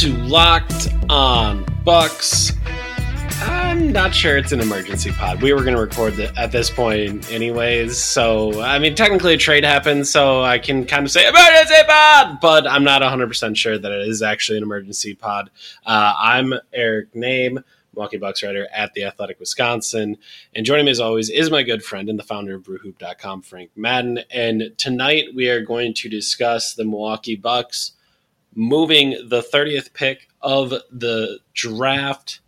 To Locked On Bucks. I'm not sure it's an emergency pod. We were going to record the, at this point, anyways. So, I mean, technically a trade happened, so I can kind of say emergency pod, but I'm not 100% sure that it is actually an emergency pod. Uh, I'm Eric Nehm, Milwaukee Bucks writer at The Athletic Wisconsin. And joining me as always is my good friend and the founder of BrewHoop.com, Frank Madden. And tonight we are going to discuss the Milwaukee Bucks moving the 30th pick of the draft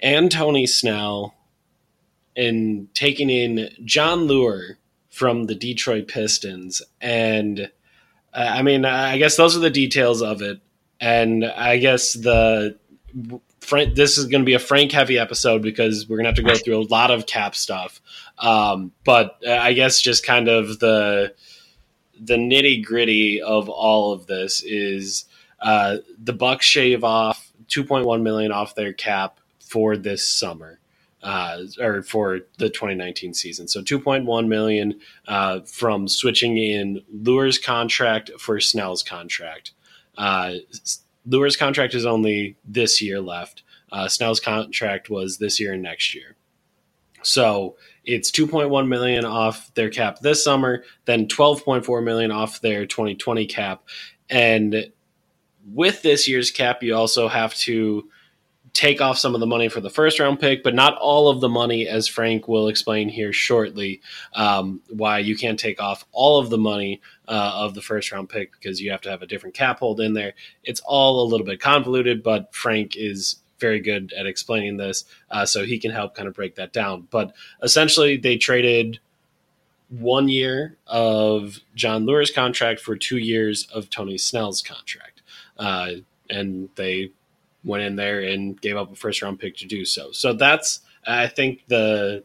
and Tony Snell and taking in Jon Leuer from the Detroit Pistons. And uh, I mean, I guess those are the details of it. And I guess the Frank, this is going to be a Frank heavy episode because we're going to have to go through a lot of cap stuff. Um, but uh, I guess just kind of the the nitty gritty of all of this is uh, the Bucks shave off 2.1 million off their cap for this summer. Uh, or for the 2019 season. So 2.1 million uh, from switching in Leuer's contract for Snell's contract. Uh, Leuer's contract is only this year left. Uh, Snell's contract was this year and next year. So it's 2.1 million off their cap this summer, then 12.4 million off their 2020 cap. And with this year's cap, you also have to take off some of the money for the first round pick, but not all of the money, as Frank will explain here shortly, um, why you can't take off all of the money uh, of the first round pick because you have to have a different cap hold in there. It's all a little bit convoluted, but Frank is very good at explaining this, uh, so he can help kind of break that down. But essentially, they traded one year of Jon Leuer's contract for two years of Tony Snell's contract. Uh, and they went in there and gave up a first round pick to do so. So that's, I think, the,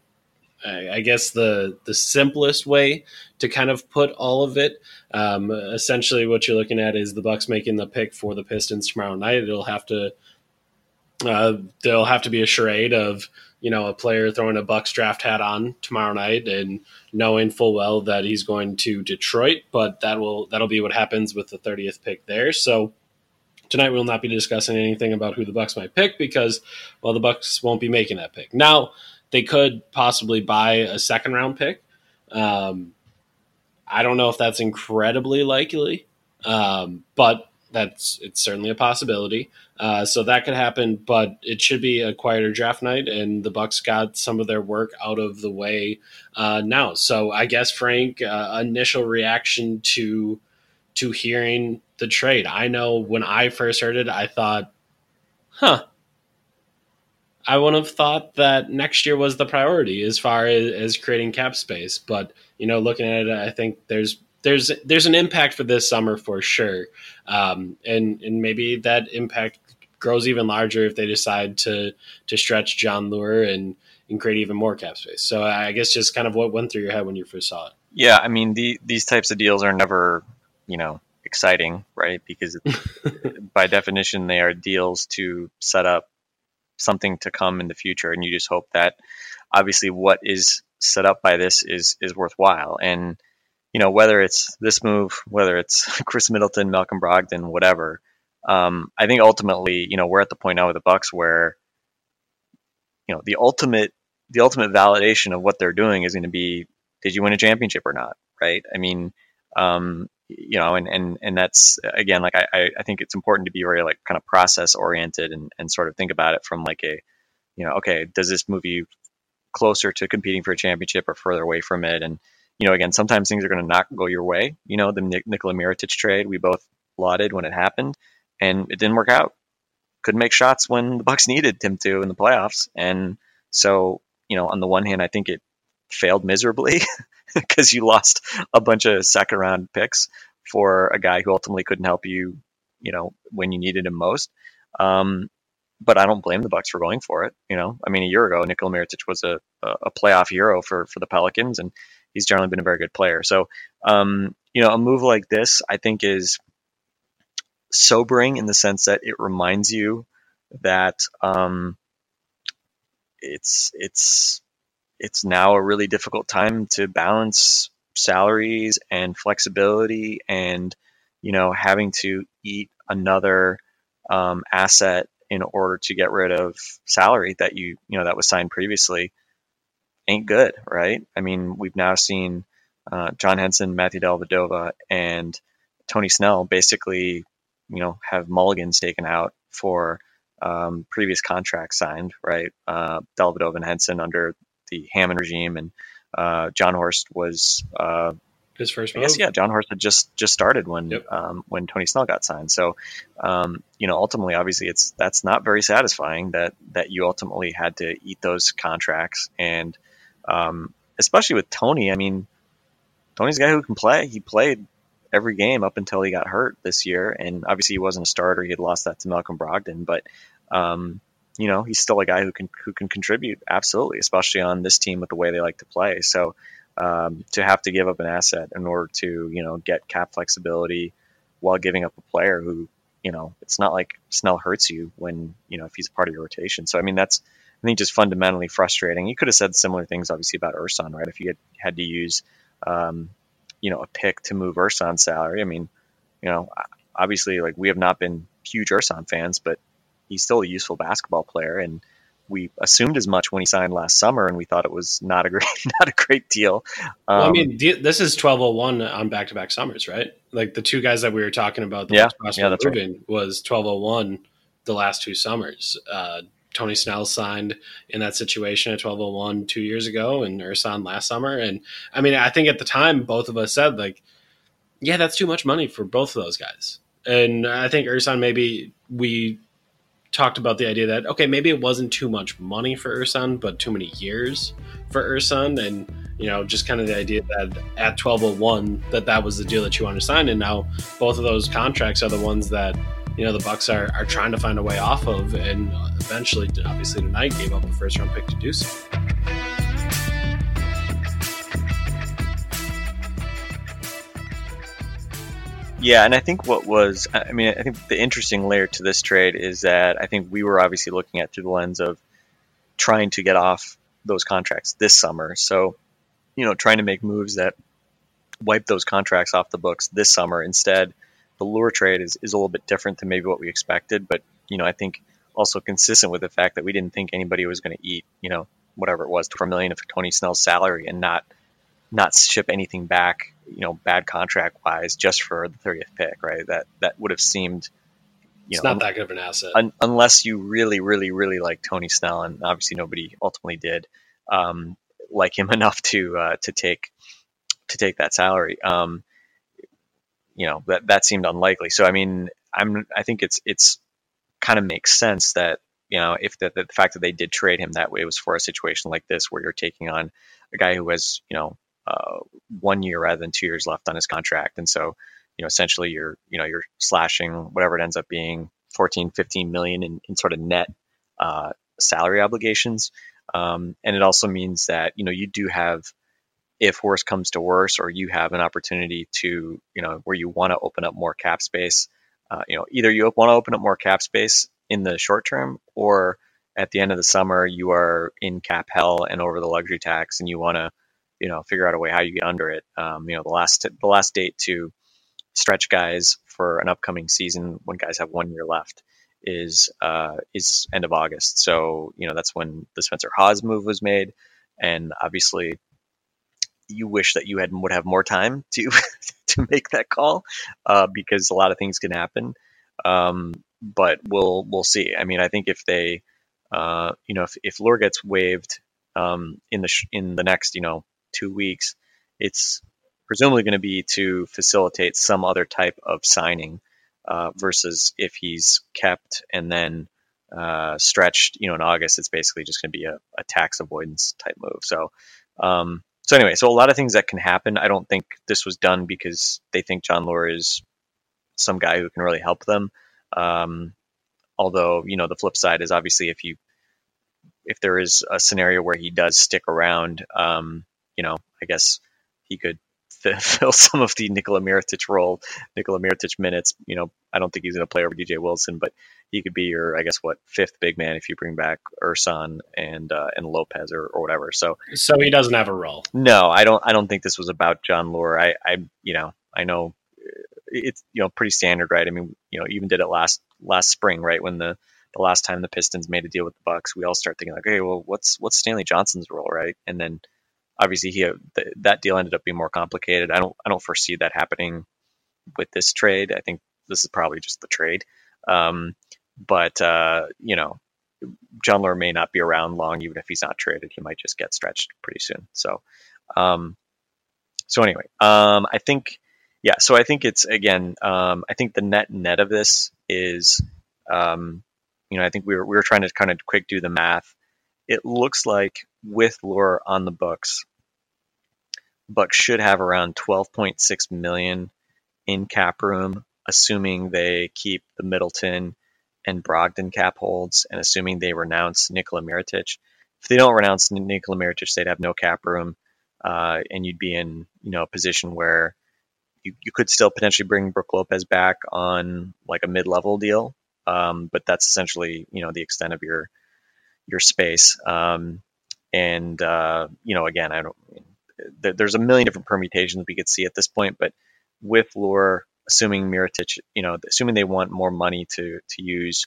I I guess the the simplest way to kind of put all of it. Um, essentially, what you're looking at is the Bucks making the pick for the Pistons tomorrow night. It'll have to uh, there'll have to be a charade of you know a player throwing a Bucks draft hat on tomorrow night and knowing full well that he's going to Detroit, but that will that'll be what happens with the 30th pick there. So tonight we'll not be discussing anything about who the Bucks might pick because well the Bucks won't be making that pick. Now they could possibly buy a second round pick. Um, I don't know if that's incredibly likely, um, but that's it's certainly a possibility. Uh, so that could happen, but it should be a quieter draft night, and the Bucks got some of their work out of the way uh, now. So I guess Frank, uh, initial reaction to to hearing the trade. I know when I first heard it, I thought, "Huh." I wouldn't have thought that next year was the priority as far as, as creating cap space, but you know, looking at it, I think there's there's there's an impact for this summer for sure, um, and and maybe that impact grows even larger if they decide to to stretch Jon Leuer and and create even more cap space. So I guess just kind of what went through your head when you first saw it. Yeah, I mean the, these types of deals are never, you know, exciting, right? Because by definition they are deals to set up something to come in the future, and you just hope that obviously what is set up by this is is worthwhile. And you know whether it's this move, whether it's Khris Middleton, Malcolm Brogdon, whatever. Um, I think ultimately, you know, we're at the point now with the Bucks where you know the ultimate the ultimate validation of what they're doing is going to be did you win a championship or not right i mean um, you know and, and and that's again like I, I think it's important to be very like kind of process oriented and, and sort of think about it from like a you know okay does this move you closer to competing for a championship or further away from it and you know again sometimes things are going to not go your way you know the Nik- Nikola Mirotic trade we both lauded when it happened, and it didn't work out. Couldn't make shots when the Bucks needed him to in the playoffs, and so you know, on the one hand, I think it failed miserably because you lost a bunch of second round picks for a guy who ultimately couldn't help you, you know, when you needed him most. Um, but I don't blame the Bucks for going for it. You know, I mean, a year ago, Nikola Mirotic was a, a playoff hero for for the Pelicans, and he's generally been a very good player. So, um, you know, a move like this, I think, is sobering in the sense that it reminds you that um, it's it's it's now a really difficult time to balance salaries and flexibility and you know having to eat another um, asset in order to get rid of salary that you you know that was signed previously ain't good, right? I mean, we've now seen uh, John Henson, Matthew Dellavedova, and Tony Snell basically, you know, have mulligans taken out for um, previous contracts signed, right? Uh, and Henson under the Hammond regime, and uh, Jon Horst was uh, his first. I guess yeah. Jon Horst had just just started when yep. um, when Tony Snell got signed. So um, you know, ultimately, obviously, it's that's not very satisfying that that you ultimately had to eat those contracts, and um, especially with Tony. I mean, Tony's a guy who can play. He played every game up until he got hurt this year, and obviously he wasn't a starter. He had lost that to Malcolm Brogdon, but um, you know, he's still a guy who can who can contribute absolutely, especially on this team with the way they like to play. So um, to have to give up an asset in order to you know get cap flexibility while giving up a player who you know it's not like Snell hurts you when you know if he's part of your rotation. So I mean that's I think just fundamentally frustrating. You could have said similar things obviously about Ersan, right? If you had had to use um, you know a pick to move Ersan's salary. I mean you know obviously like we have not been huge Ersan fans, but he's still a useful basketball player and we assumed as much when he signed last summer, and we thought it was not a great not a great deal. Um, well, I mean, this is twelve oh one on back to back summers, right? Like the two guys that we were talking about, the yeah, yeah, that's right. was twelve oh one the last two summers. Uh, Tony Snell signed in that situation at 1201 two years ago and Ersan last summer. And I mean, I think at the time, both of us said, like, yeah, that's too much money for both of those guys. And I think Ersan, maybe we talked about the idea that okay, maybe it wasn't too much money for Ersan, but too many years for Ersan, and you know, just kind of the idea that at twelve oh one that that was the deal that you wanted to sign, and now both of those contracts are the ones that you know the Bucks are are trying to find a way off of, and eventually, obviously, tonight gave up a first round pick to do so. Yeah, and I think what was, I mean, I think the interesting layer to this trade is that I think we were obviously looking at through the lens of trying to get off those contracts this summer. So, you know, trying to make moves that wipe those contracts off the books this summer. Instead, the Leuer trade is, is a little bit different than maybe what we expected. But, you know, I think also consistent with the fact that we didn't think anybody was going to eat, you know, whatever it was, for a million of Tony Snell's salary and not not ship anything back you know, bad contract wise just for the 30th pick, right? That that would have seemed, you it's know, not that good of an asset un- unless you really, really, really like Tony Snell, and obviously nobody ultimately did um, like him enough to uh, to take to take that salary. Um, you know that that seemed unlikely. So I mean, I'm I think it's it's kind of makes sense that you know if the, the fact that they did trade him that way was for a situation like this where you're taking on a guy who has you know uh, one year rather than two years left on his contract. And so, you know, essentially you're, you know, you're slashing whatever it ends up being 14, 15 million in, in sort of net uh, salary obligations. Um, and it also means that, you know, you do have, if worse comes to worse, or you have an opportunity to, you know, where you want to open up more cap space, uh, you know, either you want to open up more cap space in the short term or at the end of the summer, you are in cap hell and over the luxury tax and you want to you know figure out a way how you get under it. Um, you know the last the last date to stretch guys for an upcoming season when guys have one year left is uh, is end of August. So you know that's when the Spencer Hawes move was made, and obviously you wish that you had would have more time to to make that call uh, because a lot of things can happen. Um, but we'll we'll see. I mean, I think if they uh, you know if if Leuer gets waived um, in the sh- in the next you know two weeks, it's presumably going to be to facilitate some other type of signing uh, versus if he's kept and then uh, stretched, you know, in August, it's basically just going to be a, a, tax avoidance type move. So, um, so anyway, so a lot of things that can happen. I don't think this was done because they think Jon Leuer is some guy who can really help them. Um, although, you know, the flip side is obviously if you if there is a scenario where he does stick around, um, you know, I guess he could fill some of the Nikola Mirotic role, Nikola Mirotic minutes. You know, I don't think he's going to play over DJ Wilson, but he could be your, I guess, what fifth big man if you bring back Ersan and uh, and Lopez or, or whatever. So, so he doesn't have a role. No, I don't. I don't think this was about Jon Leuer. I, I, you know, I know it's you know pretty standard, right? I mean, you know, even did it last last spring, right? When the the last time the Pistons made a deal with the Bucks, we all start thinking like, okay, well, what's what's Stanley Johnson's role, right? And then obviously he th- that deal ended up being more complicated. I don't I don't foresee that happening with this trade. I think this is probably just the trade. Um, but uh, you know, Jon Leuer may not be around long, even if he's not traded. He might just get stretched pretty soon. So, um, so anyway, um, I think, yeah. So I think it's again. Um, I think the net net of this is, um, you know, I think we were we were trying to kind of quick do the math. It looks like with Leuer on the books, Bucks should have around 12.6 million in cap room, assuming they keep the Middleton and Brogdon cap holds, and assuming they renounce Nikola Mirotic. If they don't renounce Nikola Mirotic, they'd have no cap room, uh, and you'd be in you know a position where you, you could still potentially bring Brook Lopez back on like a mid-level deal, um, but that's essentially you know the extent of your your space. Um, and uh, you know, again, I don't. There's a million different permutations we could see at this point, but with Leuer assuming Mirotic, you know, assuming they want more money to to use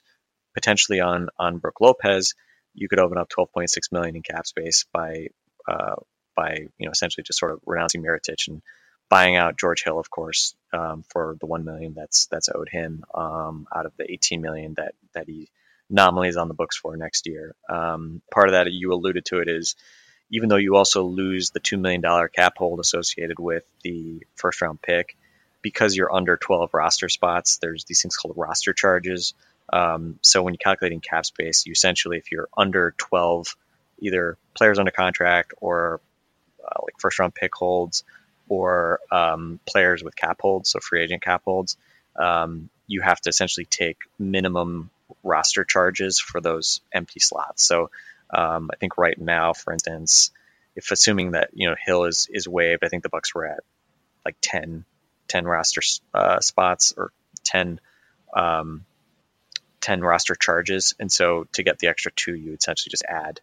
potentially on on Brook Lopez, you could open up 12.6 million in cap space by uh, by you know essentially just sort of renouncing Mirotic and buying out George Hill, of course, um, for the one million that's that's owed him um, out of the 18 million that that he nominally is on the books for next year. Um, part of that you alluded to it is even though you also lose the two million dollar cap hold associated with the first round pick, because you're under 12 roster spots, there's these things called roster charges. Um, so when you're calculating cap space, you essentially, if you're under 12, either players under contract or uh, like first round pick holds or um, players with cap holds, so free agent cap holds, um, you have to essentially take minimum roster charges for those empty slots. So um, I think right now, for instance, if assuming that you know Hill is is waived, I think the Bucks were at like 10 10 roster uh, spots or 10, um, 10 roster charges. And so to get the extra two, you essentially just add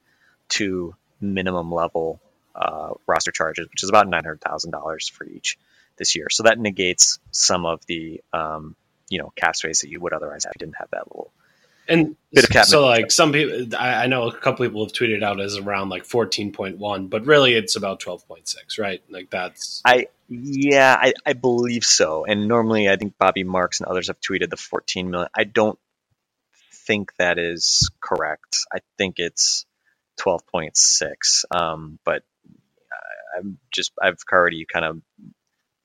two minimum level uh, roster charges, which is about $900,000 for each this year. So that negates some of the, um, you know, cap space that you would otherwise have you didn't have that little and. So like some people, I, I, know a couple people have tweeted out as around like 14.1, but really it's about 12.6, right? Like that's. I, yeah, I, I believe so. And normally, I think Bobby Marks and others have tweeted the 14 million. I don't think that is correct. I think it's 12.6. Um, but I'm just I've already kind of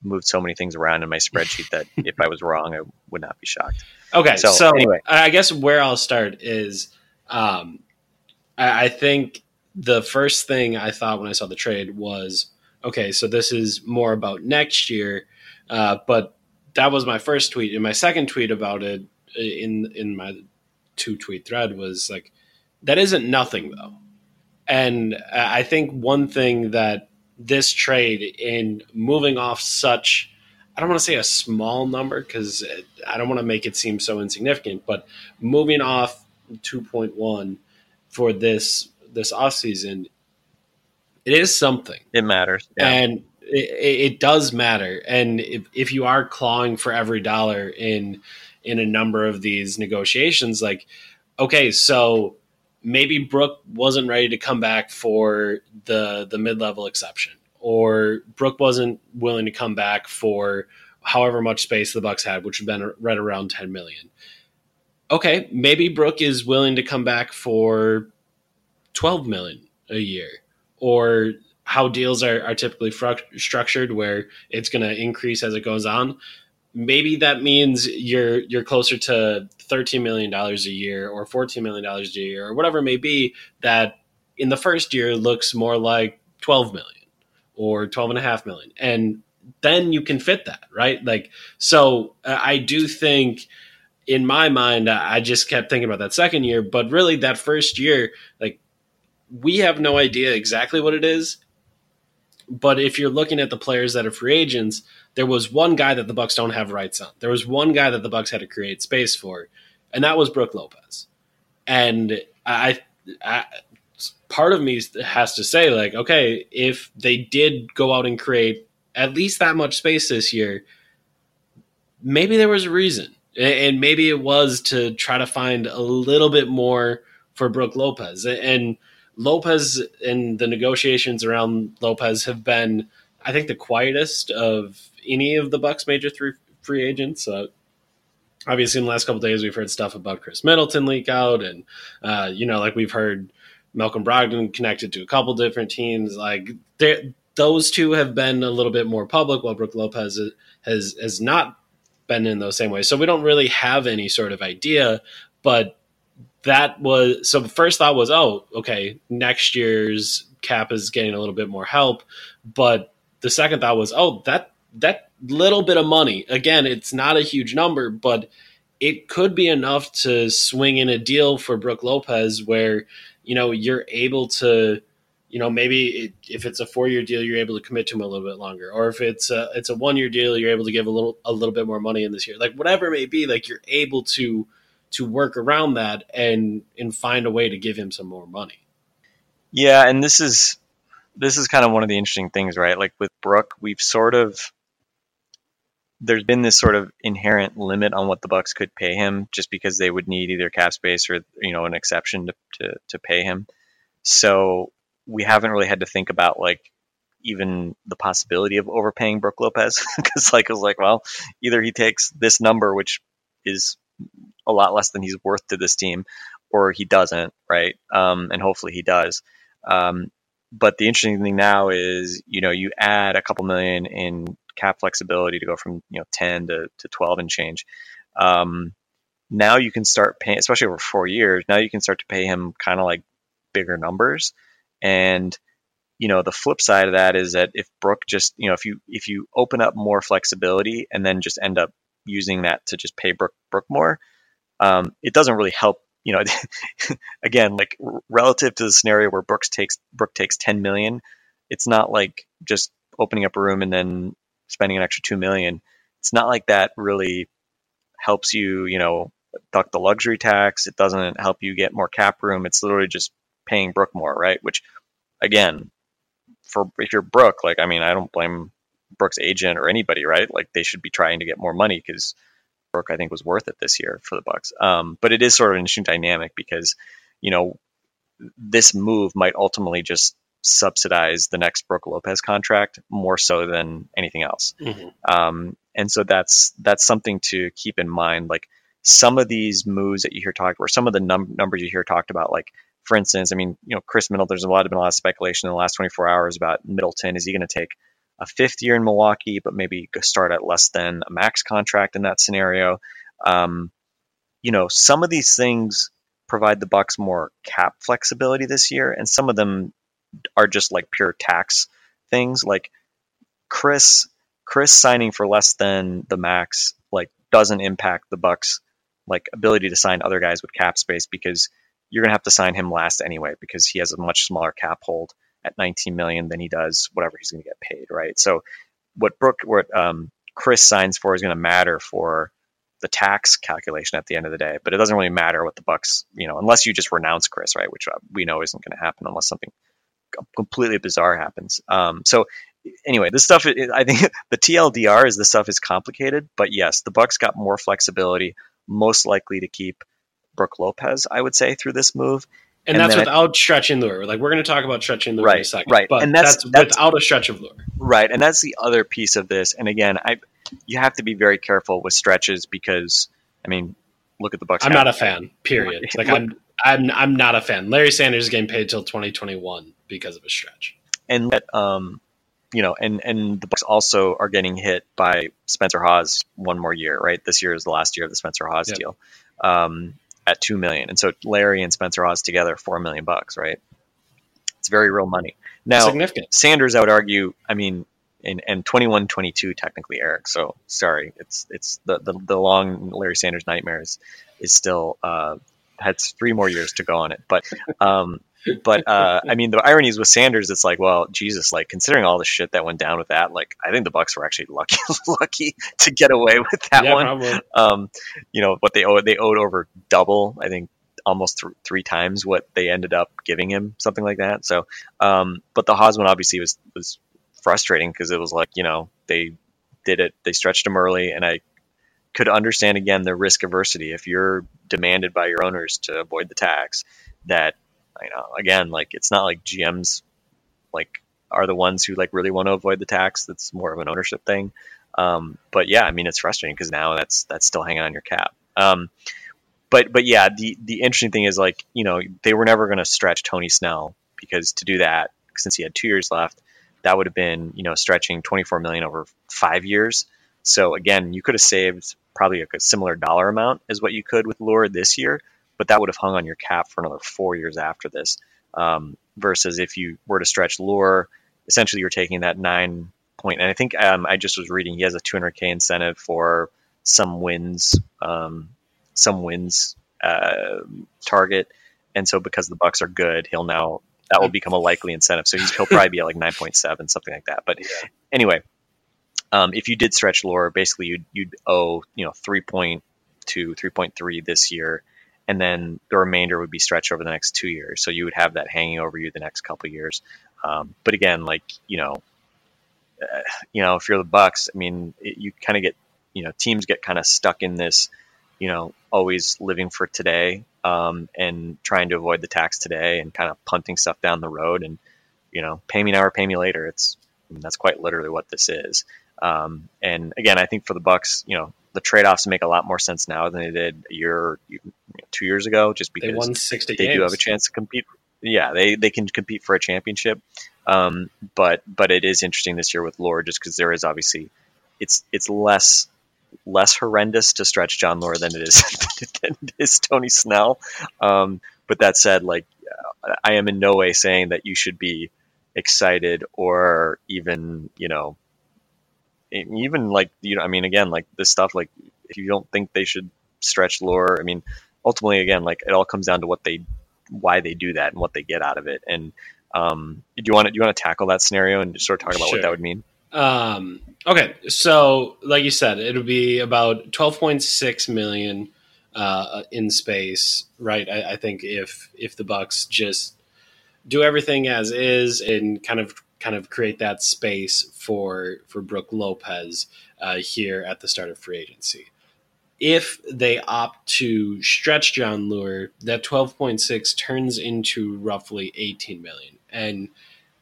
moved so many things around in my spreadsheet that if I was wrong, I would not be shocked. Okay, so, so anyway, I guess where I'll start is um, I, I think the first thing I thought when I saw the trade was okay, so this is more about next year. Uh, but that was my first tweet. And my second tweet about it uh, in in my two tweet thread was like, that isn't nothing though. And I think one thing that this trade in moving off such, I don't want to say a small number because I don't want to make it seem so insignificant, but moving off 2.1 for this this offseason it is something. It matters. Yeah. And it, it, does matter. And if, if you are clawing for every dollar in in a number of these negotiations, like, okay, so maybe Brook wasn't ready to come back for the the mid level exception, or Brook wasn't willing to come back for however much space the Bucks had, which had been right around ten million. Okay, maybe Brook is willing to come back for twelve million a year or how deals are, are typically fru- structured where it's going to increase as it goes on maybe that means you're you're closer to thirteen million dollars a year or fourteen million dollars a year or whatever it may be. That in the first year looks more like twelve million or twelve and a half million, and then you can fit that right. Like so, uh, I do think in my mind, I just kept thinking about that second year, but really that first year, like we have no idea exactly what it is. But if you're looking at the players that are free agents, there was one guy that the Bucks don't have rights on. There was one guy that the Bucks had to create space for, and that was Brook Lopez. And I, I part of me has to say, like, okay, if they did go out and create at least that much space this year, maybe there was a reason and maybe it was to try to find a little bit more for Brook Lopez. And Lopez and the negotiations around Lopez have been, I think, the quietest of any of the Bucks' major three free agents. Uh, obviously, in the last couple days, we've heard stuff about Khris Middleton leak out, and uh, you know, like we've heard Malcolm Brogdon connected to a couple different teams. Like those two have been a little bit more public, while Brook Lopez has has not been in those same ways. So we don't really have any sort of idea, but that was so the first thought was, oh, okay, next year's cap is getting a little bit more help. But the second thought was, oh, that that little bit of money, again, it's not a huge number, but it could be enough to swing in a deal for Brook Lopez where, you know, you're able to you know maybe it, if it's a four year deal you're able to commit to him a little bit longer. Or if it's a it's a one year deal you're able to give a little a little bit more money in this year. Like whatever it may be like you're able to to work around that and and find a way to give him some more money. Yeah and this is this is kind of one of the interesting things right? Like with Brook we've sort of there's been this sort of inherent limit on what the bucks could pay him just because they would need either cap space or you know an exception to, to, to pay him. So we haven't really had to think about like even the possibility of overpaying Brook Lopez because like it was like well either he takes this number which is a lot less than he's worth to this team or he doesn't right? Um, and hopefully he does. Um, but the interesting thing now is you know you add a couple million in cap flexibility to go from you know 10 to, to 12 and change um, now you can start paying especially over four years now you can start to pay him kind of like bigger numbers and you know, the flip side of that is that if Brook just, you know, if you if you open up more flexibility and then just end up using that to just pay Brook Brook more, um, it doesn't really help. You know, again, like relative to the scenario where Brooks takes Brook takes 10 million, it's not like just opening up a room and then spending an extra two million. It's not like that really helps you, you know, duck the luxury tax. It doesn't help you get more cap room. It's literally just paying Brook more, right? Which, again, for if you're Brook, like I mean, I don't blame Brook's agent or anybody, right? Like they should be trying to get more money because Brook, I think, was worth it this year for the Bucks. Um, but it is sort of an interesting dynamic because, you know, this move might ultimately just subsidize the next Brook Lopez contract more so than anything else. Mm-hmm. Um, and so that's that's something to keep in mind. Like some of these moves that you hear talked, or some of the num- numbers you hear talked about, like for instance, I mean, you know, Khris Middleton, there's a lot, been a lot of speculation in the last 24 hours about Middleton. Is he going to take a fifth year in Milwaukee, but maybe start at less than a max contract in that scenario? Um, you know, some of these things provide the Bucks more cap flexibility this year, and some of them are just like pure tax things. Like Chris, Khris signing for less than the max, like doesn't impact the Bucks like ability to sign other guys with cap space because you're to have to sign him last anyway because he has a much smaller cap hold at 19 million than he does whatever he's to get paid, right? So what Brook, what um, Khris signs for is going to matter for the tax calculation at the end of the day, but it doesn't really matter what the Bucks, you know, unless you just renounce Khris, right? Which uh, we know isn't going to happen unless something completely bizarre happens. Um, so anyway, this stuff, I think the TLDR is the stuff is complicated, but yes, the Bucks got more flexibility, most likely to keep Brook Lopez, I would say, through this move. And, and that's without I, stretching Leuer. Like we're going to talk about stretching Leuer right, in a second, right? But and that's, that's, that's without a stretch of Leuer, right? And that's the other piece of this. And again, I you have to be very careful with stretches because I mean, look at the Bucks. I'm not a fan. Period. Like I'm I'm I'm not a fan. Larry Sanders is getting paid till 2021 because of a stretch. And let um, you know, and and the Bucks also are getting hit by Spencer Hawes one more year, right? This year is the last year of the Spencer Hawes Yep. deal um, at two million, and so Larry and Spencer Hawes together four million bucks, right? It's very real money. Now Significant. Sanders, I would argue, I mean, and and 21 22 technically, Eric. So sorry, it's it's the the, the long Larry Sanders nightmares is, is still uh, had three more years to go on it, but um, but uh, I mean, the irony is with Sanders, it's like, well, Jesus, like considering all the shit that went down with that, like I think the Bucks were actually lucky lucky to get away with that yeah, one. Um, you know what they owed they owed over double, I think almost th- three times what they ended up giving him, something like that. So, um, but the one obviously was was frustrating because it was like you know they did it, they stretched him early, and I could understand again the risk aversity if you're demanded by your owners to avoid the tax that you know again like it's not like GMs like are the ones who like really want to avoid the tax. That's more of an ownership thing. Um, but yeah I mean it's frustrating because now that's that's still hanging on your cap. Um, but but yeah the the interesting thing is like you know they were never going to stretch Tony Snell because to do that since he had two years left that would have been you know stretching 24 million over five years. So again you could have saved probably a similar dollar amount as what you could with Leuer this year but that would have hung on your cap for another four years after this. Um, versus if you were to stretch Leuer, essentially you're taking that nine point. And I think um, I just was reading he has a 200k incentive for some wins, um, some wins uh, target. And so because the Bucks are good, he'll now that will become a likely incentive. So he's, he'll probably be at like 9.7, something like that. But anyway, um, if you did stretch Leuer, basically you'd, you'd owe you know 3.2, 3.3 this year and then the remainder would be stretched over the next two years. So you would have that hanging over you the next couple years. Um, but again, like you know, uh, you know, if you're the Bucks, I mean, it, you kind of get, you know, teams get kind of stuck in this, you know, always living for today um, and trying to avoid the tax today and kind of punting stuff down the road and, you know, pay me now or pay me later. It's I mean, that's quite literally what this is. Um, and again, I think for the Bucks, you know, the trade-offs make a lot more sense now than they did a year, you know, two years ago, just They because won 60 they games. do have a chance to compete. Yeah, they, they can compete for a championship. Um, but but it is interesting this year with Leuer just because there is obviously it's it's less less horrendous to stretch Jon Leuer than it is than it is Tony Snell. Um, but that said, like I am in no way saying that you should be excited or even you know even like you know I mean again like this stuff like if you don't think they should stretch Leuer, I mean ultimately again like it all comes down to what they why they do that and what they get out of it and um, do you want to do you want to tackle that scenario and just sort of talk about Sure. what that would mean Um, okay, so like you said, it'll be about twelve point six million uh, in space, right? I, I think if if the Bucks just do everything as is and kind of kind of create that space for for Brook Lopez uh, here at the start of free agency. If they opt to stretch Jon Leuer, that twelve point six turns into roughly eighteen million, and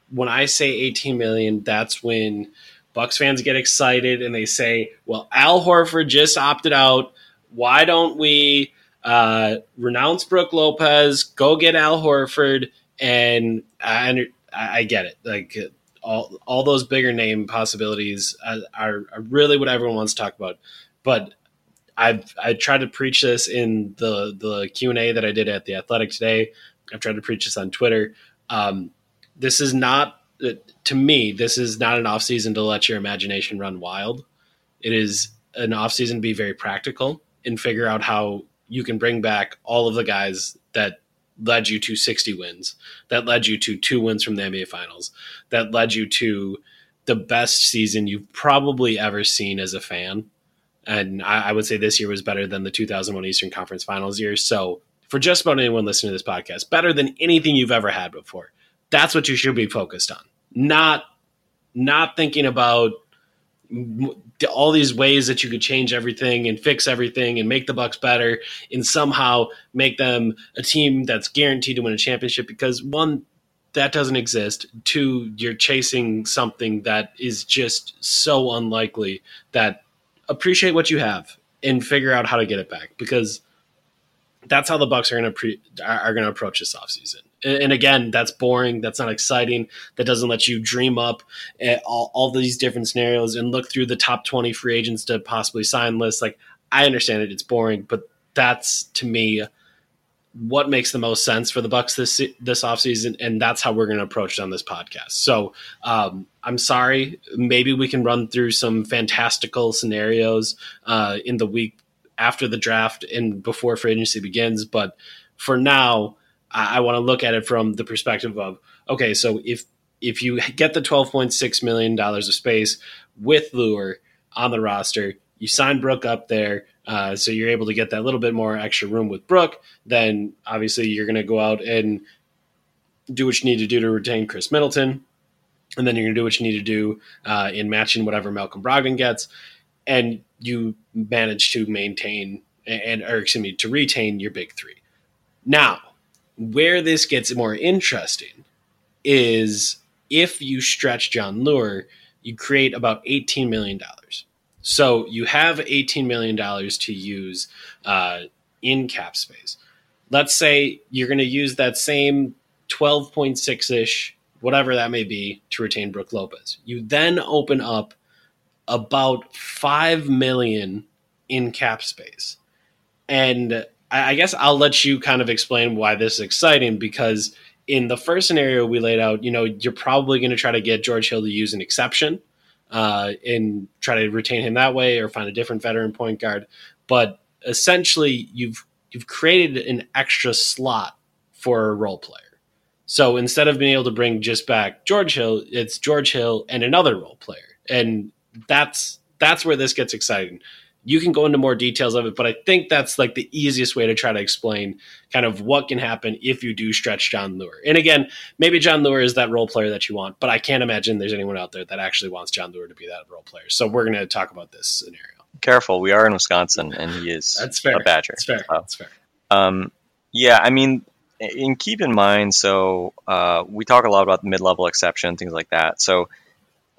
when I say 18 million, that's when Bucks fans get excited and they say, "Well, Al Horford just opted out. Why don't we uh, renounce Brook Lopez, go get Al Horford?" And I, under- I I get it, like all all those bigger name possibilities are, are, really what everyone wants to talk about. But I've I tried to preach this in the the Q and A that I did at the Athletic today. I've tried to preach this on Twitter. Um, this is not to me this is not an offseason to let your imagination run wild it is an offseason to be very practical and figure out how you can bring back all of the guys that led you to 60 wins that led you to two wins from the nba finals that led you to the best season you've probably ever seen as a fan. And I, I would say this year was better than the 2001 eastern conference finals year. So for just about anyone listening to this podcast better than anything you've ever had before. That's what you should be focused on. Not not thinking about all these ways that you could change everything and fix everything and make the bucks better and somehow make them a team that's guaranteed to win a championship because one that doesn't exist. Two you're chasing something that is just so unlikely that appreciate what you have and figure out how to get it back because that's how the bucks are going to pre- are, going to approach this offseason And again, that's boring. That's not exciting. That doesn't let you dream up all, all these different scenarios and look through the top 20 free agents to possibly sign lists. Like, I understand it. It's boring, but that's to me what makes the most sense for the Bucks this this offseason, and that's how we're going to approach it on this podcast. So um, I'm sorry, maybe we can run through some fantastical scenarios uh, in the week after the draft and before free agency begins, but for now, I, I want to look at it from the perspective of okay, so if if you get the 12.6 million dollars of space with Leuer on the roster, you sign Brook up there uh, so you're able to get that little bit more extra room with Brook. Then obviously you're going to go out and do what you need to do to retain Khris Middleton. And then you're going to do what you need to do uh, in matching whatever Malcolm Brogdon gets. And you manage to maintain and, or excuse me, to retain your big three. Now, where this gets more interesting is if you stretch Jon Leuer, you create about $18 million. So you have $18 million to use uh, in cap space. Let's say you're going to use that same 12.6 ish, whatever that may be, to retain Brook Lopez. You then open up about 5 million in cap space. And I guess I'll let you kind of explain why this is exciting because in the first scenario we laid out, you know, you're probably going to try to get George Hill to use an exception uh, and try to retain him that way or find a different veteran point guard. But essentially, you've you've created an extra slot for a role player. So instead of being able to bring just back George Hill, it's George Hill and another role player, and that's that's where this gets exciting you can go into more details of it, but I think that's like the easiest way to try to explain kind of what can happen if you do stretch Jon Leuer. And again, maybe Jon Leuer is that role player that you want, but I can't imagine there's anyone out there that actually wants Jon Leuer to be that role player. So we're going to talk about this scenario. Careful, we are in Wisconsin, and he is that's fair. a Badger. That's fair. Uh, that's fair. Um, yeah, I mean, and keep in mind, so uh, we talk a lot about the mid-level exception, things like that. So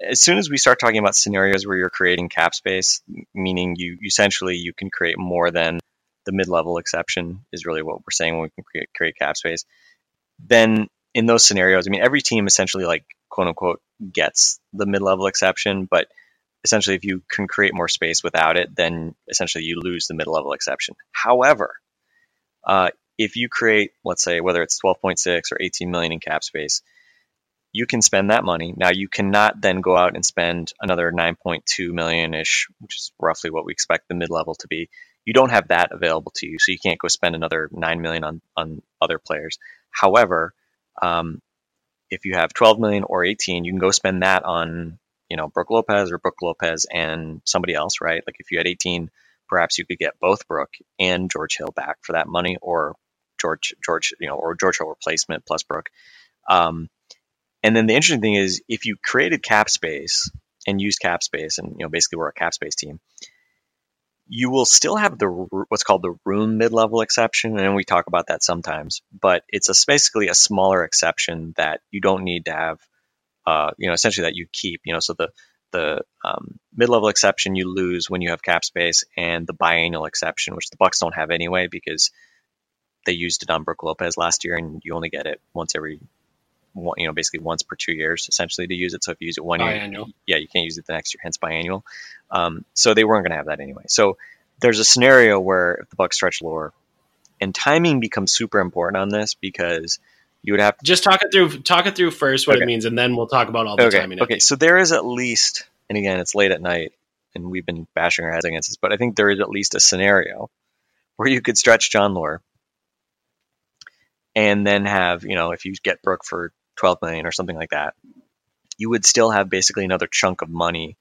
as soon as we start talking about scenarios where you're creating cap space, meaning you essentially you can create more than the mid-level exception is really what we're saying when we can create, create cap space. Then in those scenarios, I mean, every team essentially like quote unquote gets the mid-level exception, but essentially if you can create more space without it, then essentially you lose the mid-level exception. However, uh, if you create, let's say, whether it's 12.6 or 18 million in cap space, you can spend that money. Now you cannot then go out and spend another 9.2 million ish, which is roughly what we expect the mid level to be. You don't have that available to you, so you can't go spend another 9 million on, on other players. However, um, if you have 12 million or 18, you can go spend that on, you know, Brook Lopez or Brook Lopez and somebody else, right? Like if you had 18, perhaps you could get both Brook and George Hill back for that money, or George George, you know, or George Hill replacement plus Brook. Um, and then the interesting thing is if you created cap space and used cap space, and you know basically we're a cap space team, you will still have the what's called the room mid-level exception, and we talk about that sometimes. But it's a, basically a smaller exception that you don't need to have, uh, you know, essentially that you keep. You know, so the the um, mid-level exception you lose when you have cap space, and the biannual exception, which the Bucks don't have anyway because they used it on Brook Lopez last year, and you only get it once every you know, basically once per two years essentially to use it. So if you use it one biannual. year, yeah, you can't use it the next year, hence biannual. Um, so they weren't going to have that anyway. So there's a scenario where if the Bucks stretch Leuer, and timing becomes super important on this because you would have to just talk it through. Talk it through first what Okay. it means, and then we'll talk about all the okay, timing. okay. So there is at least, and again, it's late at night, and we've been bashing our heads against this, but I think there is at least a scenario where you could stretch Jon Leuer, and then have you know if you get Brook for 12 million or something like that, you would still have basically another chunk of money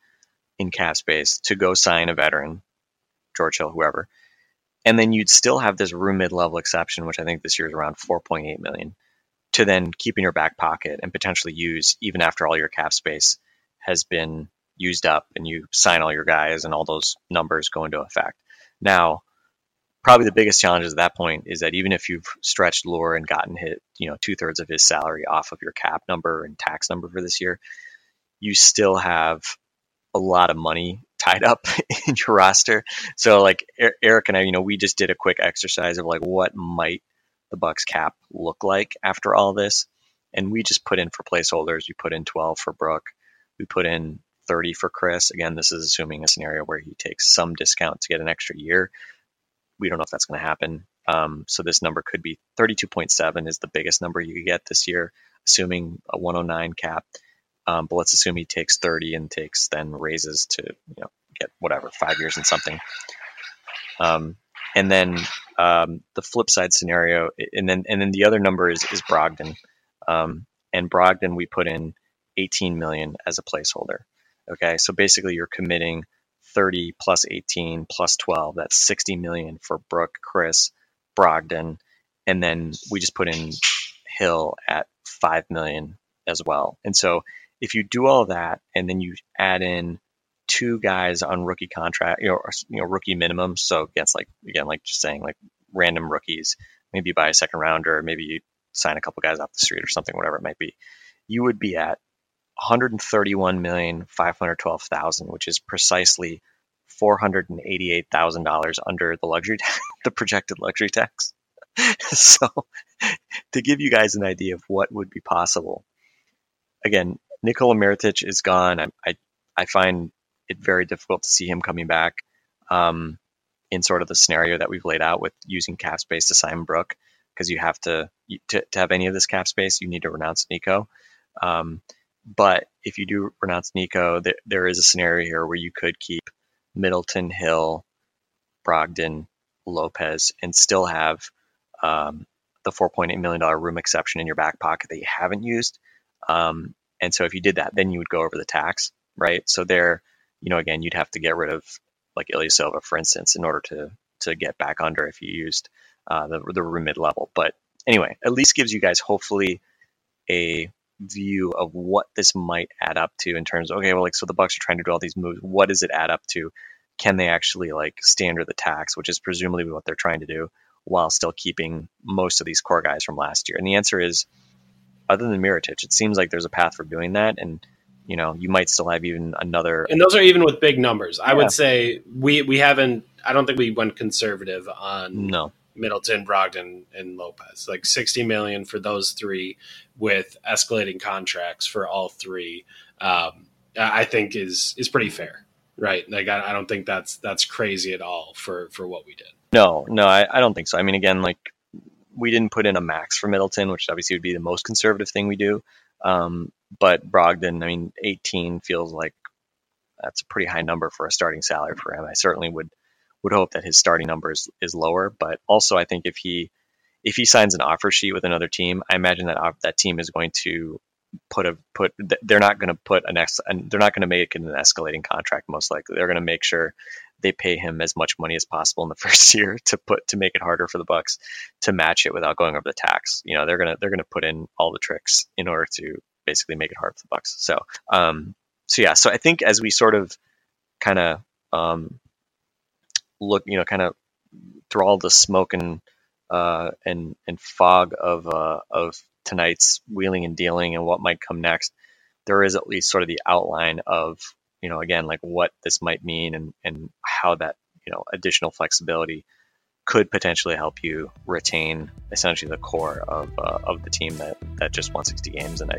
in cap space to go sign a veteran, George Hill, whoever, and then you'd still have this room mid level exception, which I think this year is around 4.8 million, to then keep in your back pocket and potentially use even after all your cap space has been used up and you sign all your guys and all those numbers go into effect. Now, probably the biggest challenge at that point is that even if you've stretched Leuer and gotten hit, you know, two thirds of his salary off of your cap number and tax number for this year, you still have a lot of money tied up in your roster. So, like Eric and I, you know, we just did a quick exercise of like what might the Bucks cap look like after all this. And we just put in for placeholders. We put in 12 for Brook. We put in 30 for Khris. Again, this is assuming a scenario where he takes some discount to get an extra year. We don't know if that's going to happen. Um, so this number could be 32.7 is the biggest number you could get this year, assuming a 109 cap. Um, but let's assume he takes 30 and takes then raises to you know get whatever five years and something. Um, and then um, the flip side scenario, and then and then the other number is is Brogdon, um, and Brogdon we put in 18 million as a placeholder. Okay, so basically you're committing 30 plus 18 plus 12. That's 60 million for Brook, Khris, Brogdon, and then we just put in Hill at 5 million as well. And so if you do all that and then you add in two guys on rookie contract, you know, or, you know, rookie minimum. So against like again, like just saying like random rookies, maybe you buy a second rounder, maybe you sign a couple guys off the street or something, whatever it might be. You would be at 131 million 512,000, which is precisely $488,000 under the luxury tax, the projected luxury tax. so to give you guys an idea of what would be possible, again, Nikola Mirotic is gone. I, I, I find it very difficult to see him coming back um, in sort of the scenario that we've laid out with using cap space to sign Brook because you have to, to, to have any of this cap space, you need to renounce Nico. Um, but if you do renounce Nico, there, there is a scenario here where you could keep Middleton, Hill, Brogdon, Lopez, and still have um, the $4.8 million room exception in your back pocket that you haven't used. Um, and so if you did that, then you would go over the tax, right? So there, you know, again, you'd have to get rid of like Ilyasova, for instance, in order to to get back under if you used uh, the the room mid level. But anyway, at least gives you guys hopefully a view of what this might add up to in terms of okay, well, like so the Bucks are trying to do all these moves. What does it add up to? Can they actually like stay under the tax, which is presumably what they're trying to do, while still keeping most of these core guys from last year? And the answer is, other than Mirotic, it seems like there's a path for doing that, and you know you might still have even another. And those are even with big numbers. I would say we we haven't. I don't think we went conservative on no Middleton, Brogdon, and Lopez. Like 60 million for those three with escalating contracts for all three. Um, I think is is pretty fair, right? Like I, I, don't think that's that's crazy at all for for what we did. No, no, I, I don't think so. I mean, again, like we didn't put in a max for Middleton, which obviously would be the most conservative thing we do. Um, but Brogdon, I mean, 18 feels like that's a pretty high number for a starting salary for him. I certainly would would hope that his starting number is, is lower. But also, I think if he if he signs an offer sheet with another team, I imagine that that team is going to put a put. They're not going to put an ex. and They're not going to make an escalating contract. Most likely, they're going to make sure they pay him as much money as possible in the first year to put to make it harder for the Bucks to match it without going over the tax. You know, they're gonna they're gonna put in all the tricks in order to basically make it hard for the Bucks. So, um, so yeah, so I think as we sort of kind of um, look, you know, kind of through all the smoke and uh, and and fog of uh, of tonight's wheeling and dealing and what might come next, there is at least sort of the outline of you know again like what this might mean and and how that you know additional flexibility could potentially help you retain essentially the core of, uh, of the team that, that just won 60 games. And I,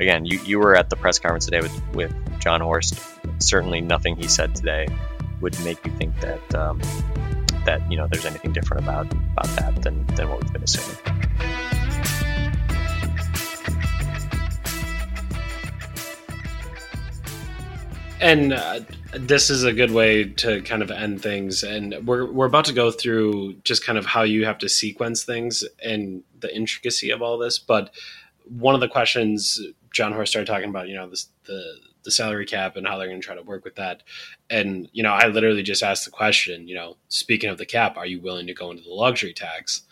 again, you, you were at the press conference today with, with Jon Horst. Certainly nothing he said today would make you think that um, that you know there's anything different about about that than than what we've been assuming. And uh, this is a good way to kind of end things. And we're we're about to go through just kind of how you have to sequence things and the intricacy of all this. But one of the questions Jon Horst started talking about, you know, this, the the salary cap and how they're going to try to work with that. And you know, I literally just asked the question, you know, speaking of the cap, are you willing to go into the luxury tax?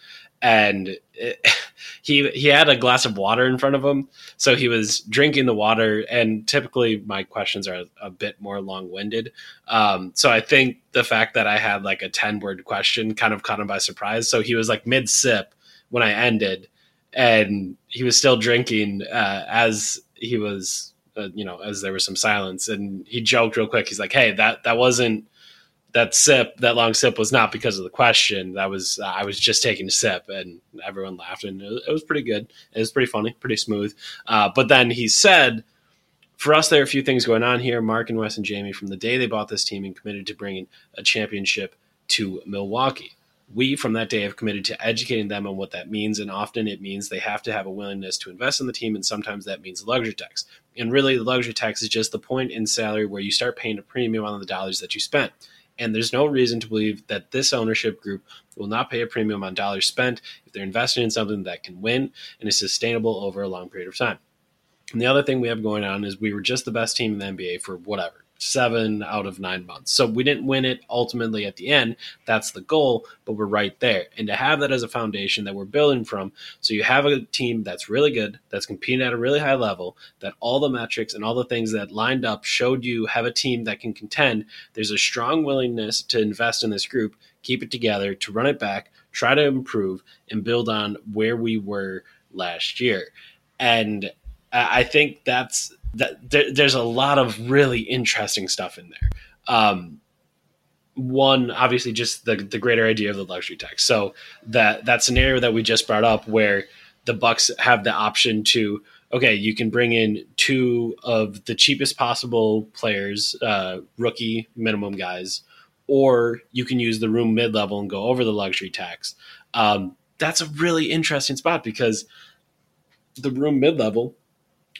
And it, he he had a glass of water in front of him, so he was drinking the water. And typically, my questions are a bit more long winded. Um, so I think the fact that I had like a ten word question kind of caught him by surprise. So he was like mid sip when I ended, and he was still drinking uh, as he was uh, you know, as there was some silence, and he joked real quick. He's like, "Hey, that that wasn't that sip, that long sip, was not because of the question. That was I was just taking a sip, and everyone laughed, and it was pretty good. It was pretty funny, pretty smooth. Uh, but then he said, "For us, there are a few things going on here. Mark and Wes and Jamie, from the day they bought this team and committed to bringing a championship to Milwaukee." we from that day have committed to educating them on what that means and often it means they have to have a willingness to invest in the team and sometimes that means luxury tax and really the luxury tax is just the point in salary where you start paying a premium on the dollars that you spent and there's no reason to believe that this ownership group will not pay a premium on dollars spent if they're investing in something that can win and is sustainable over a long period of time. And the other thing we have going on is we were just the best team in the NBA for whatever seven out of nine months. So we didn't win it ultimately at the end. That's the goal, but we're right there. And to have that as a foundation that we're building from, so you have a team that's really good, that's competing at a really high level, that all the metrics and all the things that lined up showed you have a team that can contend. There's a strong willingness to invest in this group, keep it together, to run it back, try to improve, and build on where we were last year. And I think that's that there, there's a lot of really interesting stuff in there. Um, one, obviously, just the the greater idea of the luxury tax. So that that scenario that we just brought up, where the Bucks have the option to okay, you can bring in two of the cheapest possible players, uh, rookie minimum guys, or you can use the room mid level and go over the luxury tax. Um, that's a really interesting spot because the room mid level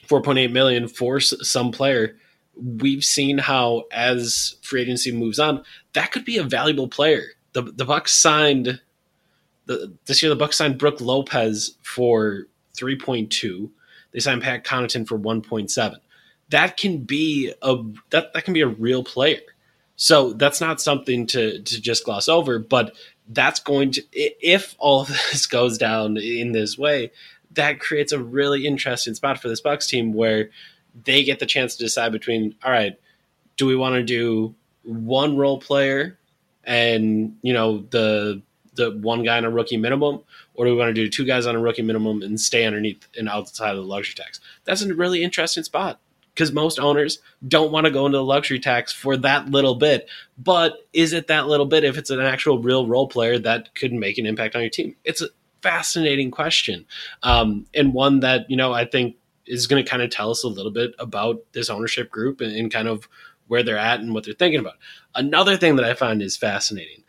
4.8 million for some player. We've seen how as free agency moves on that could be a valuable player. The the bucks signed the, this year the bucks signed brook lopez for 3.2 they signed pat connaughton for 1.7 that can be a that, that can be a real player. So that's not something to to just gloss over but that's going to if all this goes down in this way that creates a really interesting spot for this Bucks team where they get the chance to decide between all right, do we want to do one role player and you know the the one guy on a rookie minimum, or do we want to do two guys on a rookie minimum and stay underneath and outside of the luxury tax? That's a really interesting spot because most owners don't want to go into the luxury tax for that little bit. But is it that little bit if it's an actual real role player that could make an impact on your team? It's a, fascinating question, um, and one that you know I think is going to kind of tell us a little bit about this ownership group and, and kind of where they're at and what they're thinking about. Another thing that I find is fascinating: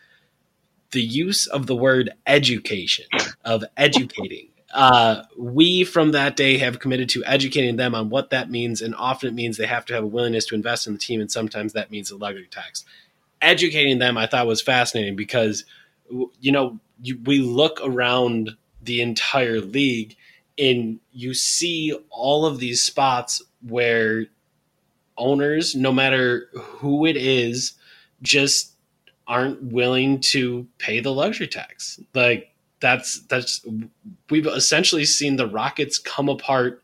the use of the word education, of educating. Uh, we from that day have committed to educating them on what that means, and often it means they have to have a willingness to invest in the team, and sometimes that means a luxury tax. Educating them, I thought was fascinating because you know you, we look around the entire league and you see all of these spots where owners, no matter who it is, just aren't willing to pay the luxury tax. Like that's that's we've essentially seen the Rockets come apart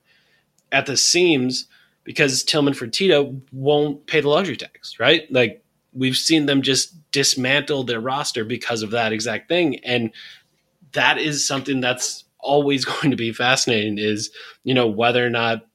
at the seams because Tillman Fertitta won't pay the luxury tax, right? Like we've seen them just dismantle their roster because of that exact thing and that is something that's always going to be fascinating is you know whether or not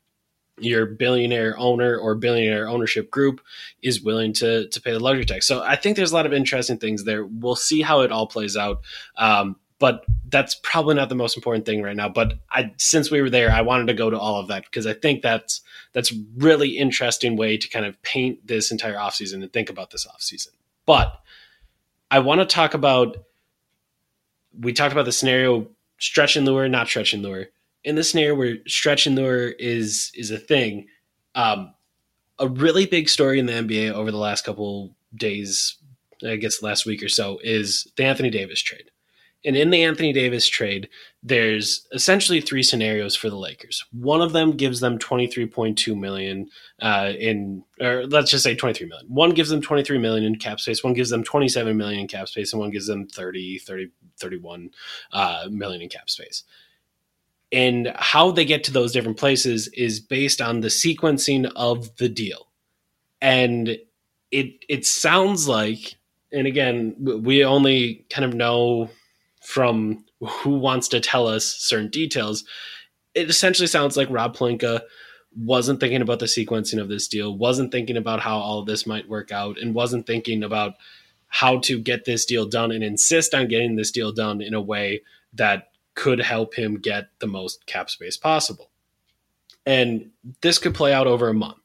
your billionaire owner or billionaire ownership group is willing to to pay the luxury tax. So I think there's a lot of interesting things there. We'll see how it all plays out. Um, but that's probably not the most important thing right now. But I, since we were there, I wanted to go to all of that because I think that's that's really interesting way to kind of paint this entire offseason and think about this offseason. But I want to talk about we talked about the scenario stretch and Leuer, not stretch and Leuer. In the scenario where stretch and Leuer is is a thing, um, a really big story in the NBA over the last couple days, I guess last week or so, is the Anthony Davis trade. And in the Anthony Davis trade, there's essentially three scenarios for the Lakers. One of them gives them 23.2 million uh, in, or let's just say 23 million. One gives them 23 million in cap space. One gives them 27 million in cap space, and one gives them 30, 30, 31 uh, million in cap space. And how they get to those different places is based on the sequencing of the deal. And it it sounds like, and again, we only kind of know from who wants to tell us certain details. It essentially sounds like Rob Pelinka wasn't thinking about the sequencing of this deal, wasn't thinking about how all this might work out, and wasn't thinking about how to get this deal done and insist on getting this deal done in a way that could help him get the most cap space possible. And this could play out over a month.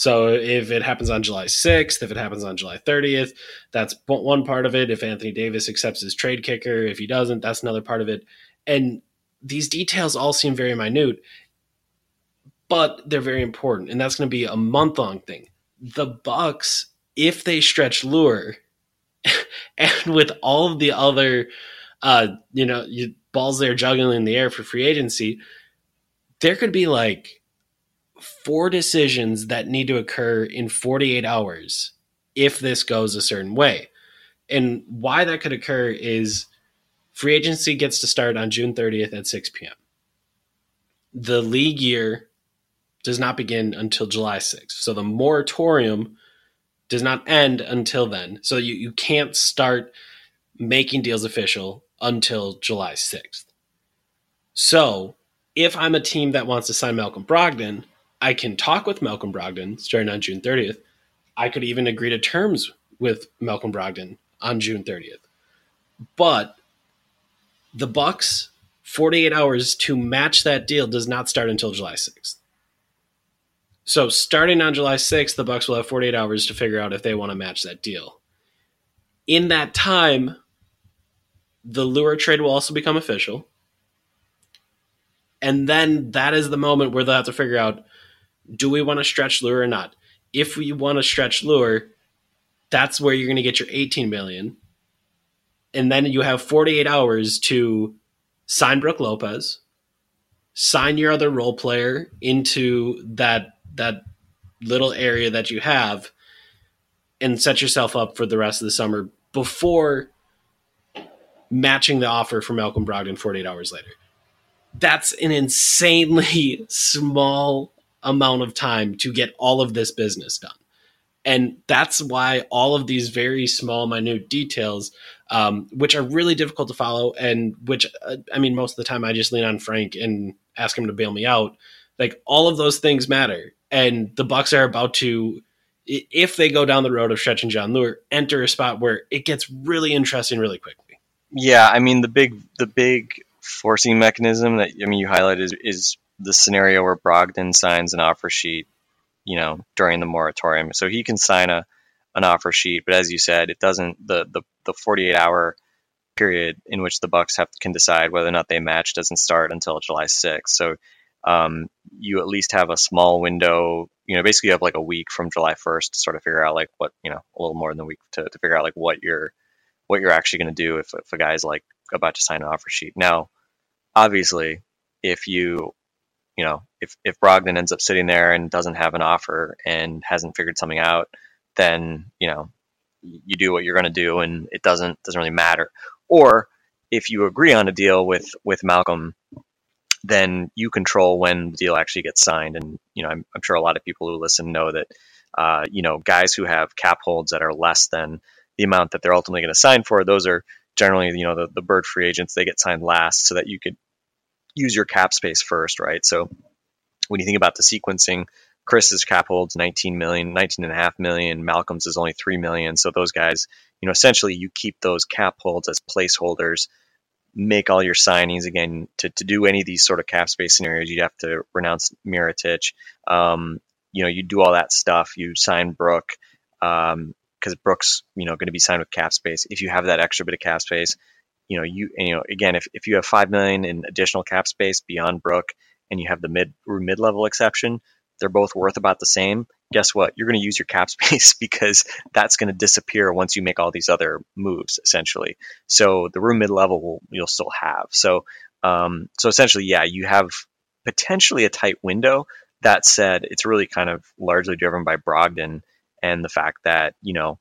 So if it happens on July 6th, if it happens on July 30th, that's one part of it. If Anthony Davis accepts his trade kicker, if he doesn't, that's another part of it. And these details all seem very minute, but they're very important. And that's going to be a month long thing. The Bucks, if they stretch Leuer, and with all of the other, uh, you know, balls they're juggling in the air for free agency, there could be like four decisions that need to occur in 48 hours if this goes a certain way. And why that could occur is free agency gets to start on June 30th at 6 p.m. The league year does not begin until July 6th. So the moratorium does not end until then. So you, you can't start making deals official until July 6th. So if I'm a team that wants to sign Malcolm Brogdon, I can talk with Malcolm Brogdon starting on June 30th. I could even agree to terms with Malcolm Brogdon on June 30th. But the Bucks 48 hours to match that deal does not start until July 6th. So starting on July 6th, the Bucks will have 48 hours to figure out if they want to match that deal. In that time, the Leuer trade will also become official. And then that is the moment where they'll have to figure out do we want to stretch Leuer or not? If we want to stretch Leuer, that's where you're going to get your 18 million. And then you have 48 hours to sign Brook Lopez, sign your other role player into that that little area that you have and set yourself up for the rest of the summer before matching the offer for Malcolm Brogdon 48 hours later. That's an insanely small amount of time to get all of this business done. And that's why all of these very small, minute details, um, which are really difficult to follow, and which, uh, I mean, most of the time I just lean on Frank and ask him to bail me out. Like all of those things matter. And the Bucks are about to if they go down the road of stretching Jon Leuer, enter a spot where it gets really interesting really quickly. Yeah, I mean the big the big forcing mechanism that I mean you highlight is is the scenario where Brogdon signs an offer sheet, you know, during the moratorium. So he can sign a an offer sheet, but as you said, it doesn't the the, the 48 hour period in which the Bucks have can decide whether or not they match doesn't start until July 6th. So um, you at least have a small window. You know, basically you have like a week from July 1st to sort of figure out like what you know a little more than a week to, to figure out like what you're what you're actually going to do if, if a guy's like about to sign an offer sheet. Now, obviously, if you, you know, if, if Brogdon ends up sitting there and doesn't have an offer and hasn't figured something out, then, you know, you do what you're going to do and it doesn't, doesn't really matter. Or if you agree on a deal with, with Malcolm, then you control when the deal actually gets signed. And, you know, I'm, I'm sure a lot of people who listen know that, uh, you know, guys who have cap holds that are less than the amount that they're ultimately going to sign for. Those are generally, you know, the, the bird free agents, they get signed last so that you could use your cap space first, right? So when you think about the sequencing, Khris's cap holds 19 million, 19 and a half million. Malcolm's is only 3 million. So those guys, you know, essentially you keep those cap holds as placeholders, make all your signings again to, to do any of these sort of cap space scenarios. You'd have to renounce Mirotic. Um, you know, you do all that stuff. You sign Brook. Um, because Brooks, you know, going to be signed with cap space. If you have that extra bit of cap space, you know, you you know, again, if, if you have five million in additional cap space beyond Brook, and you have the mid mid level exception, they're both worth about the same. Guess what? You're going to use your cap space because that's going to disappear once you make all these other moves, essentially. So the room mid level will you'll still have. So um, so essentially, yeah, you have potentially a tight window. That said, it's really kind of largely driven by Brogdon and the fact that you know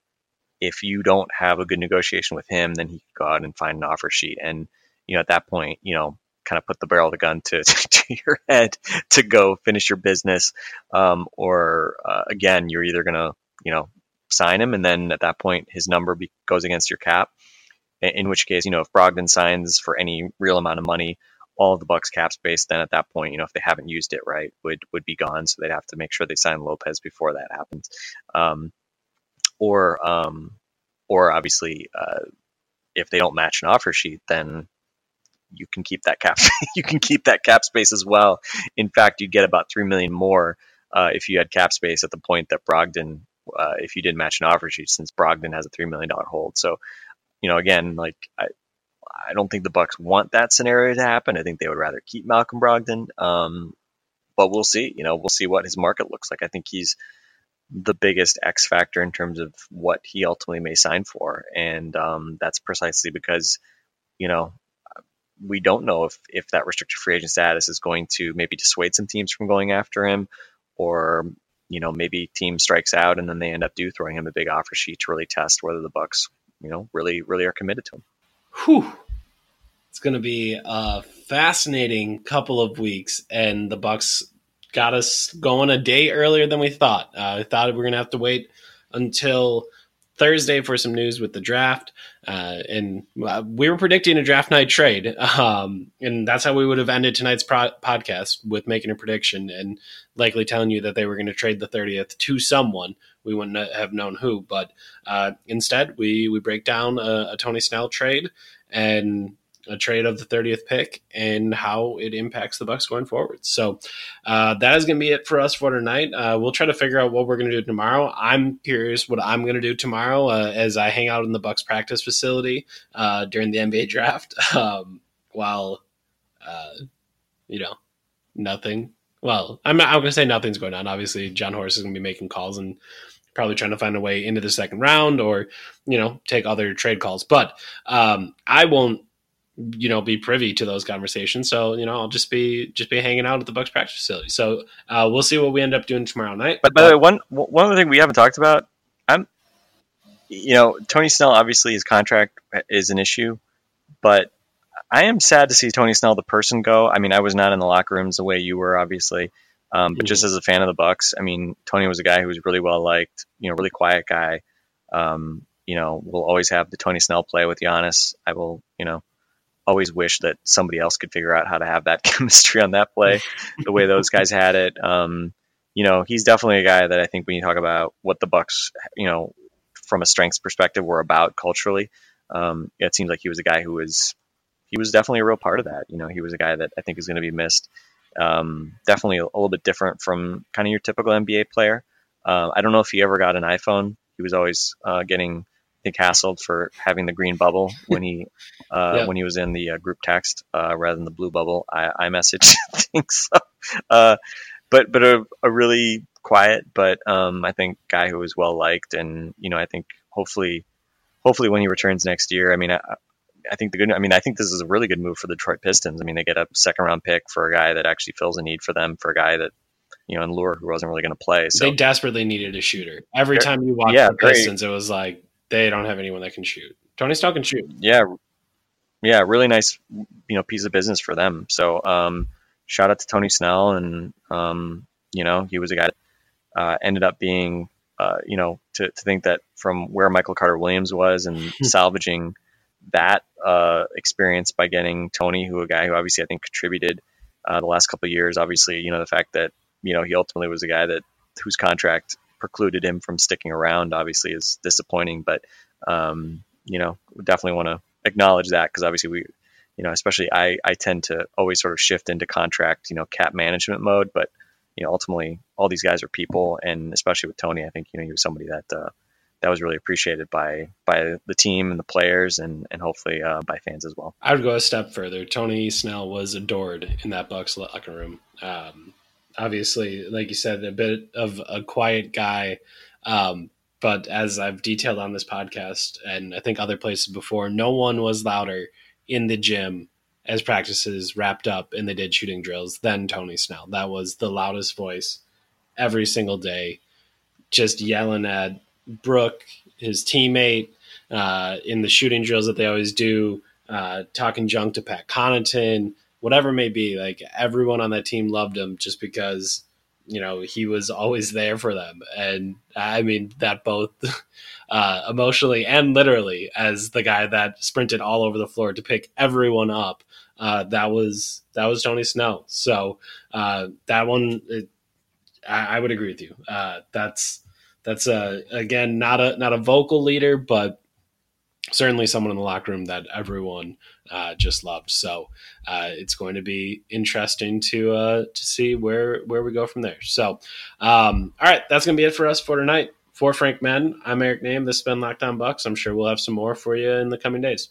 if you don't have a good negotiation with him, then he could go out and find an offer sheet, and you know at that point, you know, kind of put the barrel of the gun to, to your head to go finish your business, um, or uh, again, you're either gonna you know sign him, and then at that point, his number be- goes against your cap. In, in which case, you know, if Brogdon signs for any real amount of money, all of the Bucks cap space, then at that point, you know, if they haven't used it right, would would be gone. So they'd have to make sure they sign Lopez before that happens. Um, or um, or obviously, uh, if they don't match an offer sheet, then you can keep that cap. you can keep that cap space as well. In fact, you'd get about three million more uh, if you had cap space at the point that Brogdon, uh, if you didn't match an offer sheet, since Brogdon has a three million dollar hold. So, you know, again, like I, I don't think the Bucks want that scenario to happen. I think they would rather keep Malcolm Brogdon. Um, but we'll see. You know, we'll see what his market looks like. I think he's the biggest X factor in terms of what he ultimately may sign for, and um, that's precisely because you know we don't know if if that restricted free agent status is going to maybe dissuade some teams from going after him, or you know maybe team strikes out and then they end up do throwing him a big offer sheet to really test whether the Bucks you know really really are committed to him. Whew. It's going to be a fascinating couple of weeks, and the Bucks got us going a day earlier than we thought. Uh, I thought we were going to have to wait until Thursday for some news with the draft, uh, and uh, we were predicting a draft night trade, um, and that's how we would have ended tonight's pro- podcast with making a prediction and likely telling you that they were going to trade the thirtieth to someone. We wouldn't have known who, but uh, instead we we break down a, a Tony Snell trade and a trade of the 30th pick and how it impacts the Bucks going forward. So uh, that is going to be it for us for tonight. Uh, we'll try to figure out what we're going to do tomorrow. I'm curious what I'm going to do tomorrow uh, as I hang out in the Bucks practice facility uh, during the NBA draft um, while uh, you know nothing. Well, I'm, I'm going to say nothing's going on. Obviously, Jon Horst is going to be making calls and probably trying to find a way into the second round or you know take other trade calls. But um, I won't you know be privy to those conversations. So you know i'll just be just be hanging out at the bucks practice facility. So uh, we'll see what we end up doing tomorrow night. But by the way one one other thing we haven't talked about i'm you know tony snell obviously his contract is an issue but i am sad to see tony snell the person go. I mean i was not in the locker rooms the way you were obviously um, but mm-hmm. just as a fan of the bucks i mean tony was a guy who was really well liked you know really quiet guy. Um, you know we'll always have the tony snell play with Giannis. i will you know always wish that somebody else could figure out how to have that chemistry on that play the way those guys had it. Um, you know, he's definitely a guy that I think when you talk about what the Bucks, you know, from a strengths perspective, were about culturally, um, it seems like he was a guy who was he was definitely a real part of that. You know, he was a guy that I think is going to be missed. Um, definitely a, a, little bit different from kind of your typical NBA player. Uh, I don't know if he ever got an iPhone. He was always uh, getting I think hassled for having the green bubble when he uh, yeah. when he was in the uh, group text uh, rather than the blue bubble I, iMessage things. So, uh, but but a, a, really quiet, but um, I think guy who was well liked, and you know I think hopefully hopefully when he returns next year, I mean I, I think the good. I mean, I think this is a really good move for the Detroit Pistons. I mean, they get a second round pick for a guy that actually fills a need for them, for a guy that you know, and Leuer who wasn't really going to play. So they desperately needed a shooter. Every time you watched yeah, the Pistons, very, it was like they don't have anyone that can shoot. Tony Snell can shoot. Yeah, yeah, really nice, you know, piece of business for them. So, um, shout out to Tony Snell, and um, you know, he was a guy that uh, ended up being, uh, you know, to, to think that from where Michael Carter Williams was and hmm. salvaging that uh, experience by getting Tony, who a guy who obviously I think contributed uh, the last couple of years. Obviously, you know, the fact that you know he ultimately was a guy that whose contract precluded him from sticking around obviously is disappointing. But um, you know, definitely want to acknowledge that because obviously we, you know, especially I I tend to always sort of shift into contract, you know, cap management mode. But you know, ultimately, all these guys are people, and especially with Tony, I think you know he was somebody that. Uh, that was really appreciated by by the team and the players and and hopefully uh, by fans as well. I would go a step further. Tony Snell was adored in that Bucks locker room. Um, obviously, like you said, a bit of a quiet guy. Um, but as I've detailed on this podcast, and I think other places before, no one was louder in the gym as practices wrapped up and they did shooting drills than Tony Snell. That was the loudest voice every single day, just yelling at Brook, his teammate, uh, in the shooting drills that they always do, uh, talking junk to Pat Connaughton, whatever it may be, like everyone on that team loved him just because you know he was always there for them, and I mean that both uh, emotionally and literally as the guy that sprinted all over the floor to pick everyone up. Uh, that was that was Tony Snell So uh, that one, it, I, I, would agree with you. Uh, that's that's uh, again not a not a vocal leader, but certainly someone in the locker room that everyone uh, just loved. So uh, it's going to be interesting to uh, to see where where we go from there. So, um, all right, that's going to be it for us for tonight. For Frank Madden, I'm Eric Nehm. This has been Locked On Bucks. I'm sure we'll have some more for you in the coming days.